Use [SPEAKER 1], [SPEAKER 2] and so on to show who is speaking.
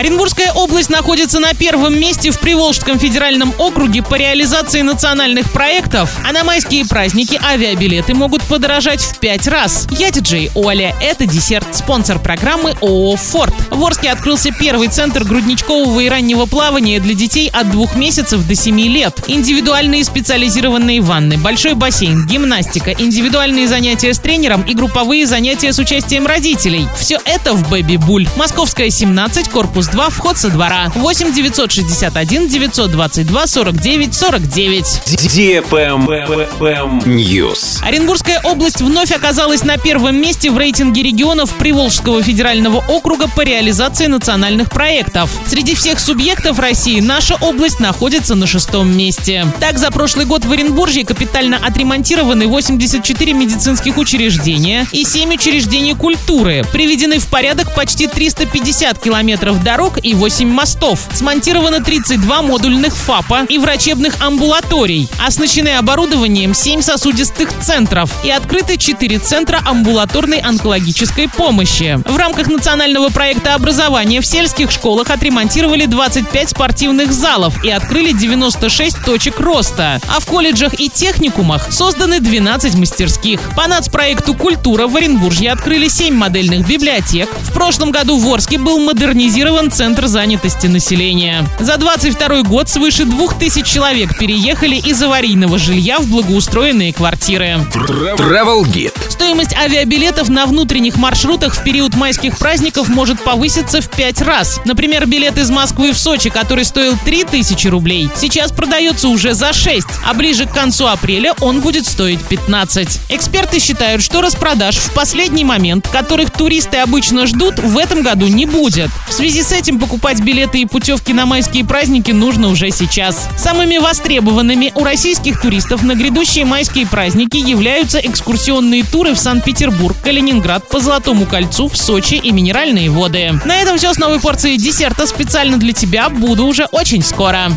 [SPEAKER 1] Оренбургская область находится на первом месте в Приволжском федеральном округе по реализации национальных проектов, а на майские праздники авиабилеты могут подорожать в пять раз. Я диджей Оля, это десерт, спонсор программы ООО «Форд». В Орске открылся первый центр грудничкового и раннего плавания для детей от двух месяцев до семи лет. Индивидуальные специализированные ванны, большой бассейн, гимнастика, индивидуальные занятия с тренером и групповые занятия с участием родителей. Все это в Бэби Буль. Московская 17, корпус 2, вход со двора. 8 961 922 49 49.
[SPEAKER 2] News.
[SPEAKER 1] Оренбургская область вновь оказалась на первом месте в рейтинге регионов Приволжского федерального округа по реализации национальных проектов. Среди всех субъектов России наша область находится на шестом месте. Так, за прошлый год в Оренбурге капитально отремонтированы 84 медицинских учреждения и 7 учреждений культуры. Приведены в порядок почти 350 километров дорог и 8 мостов. Смонтировано 32 модульных ФАПа и врачебных амбулаторий. Оснащены оборудованием 7 сосудистых центров и открыты 4 центра амбулаторной онкологической помощи. В рамках национального проекта образования в сельских школах отремонтировали 25 спортивных залов и открыли 96 точек роста. А в колледжах и техникумах созданы 12 мастерских. По нацпроекту «Культура» в Оренбурге открыли 7 модельных библиотек. В прошлом году в Орске был модернизирован Центр занятости населения. За 22 год свыше 2000 человек переехали из аварийного жилья в благоустроенные квартиры.
[SPEAKER 2] Travel Guide.
[SPEAKER 1] Стоимость авиабилетов на внутренних маршрутах в период майских праздников может повыситься в 5 раз. Например, билет из Москвы в Сочи, который стоил 3000 рублей, сейчас продается уже за 6, а ближе к концу апреля он будет стоить 15. Эксперты считают, что распродаж в последний момент, которых туристы обычно ждут, в этом году не будет. В связи с этим покупать билеты и путевки на майские праздники нужно уже сейчас. Самыми востребованными у российских туристов на грядущие майские праздники являются экскурсионные туры в Санкт-Петербург, Калининград, по Золотому кольцу, в Сочи и минеральные воды. На этом все с новой порцией десерта специально для тебя. Буду уже очень скоро.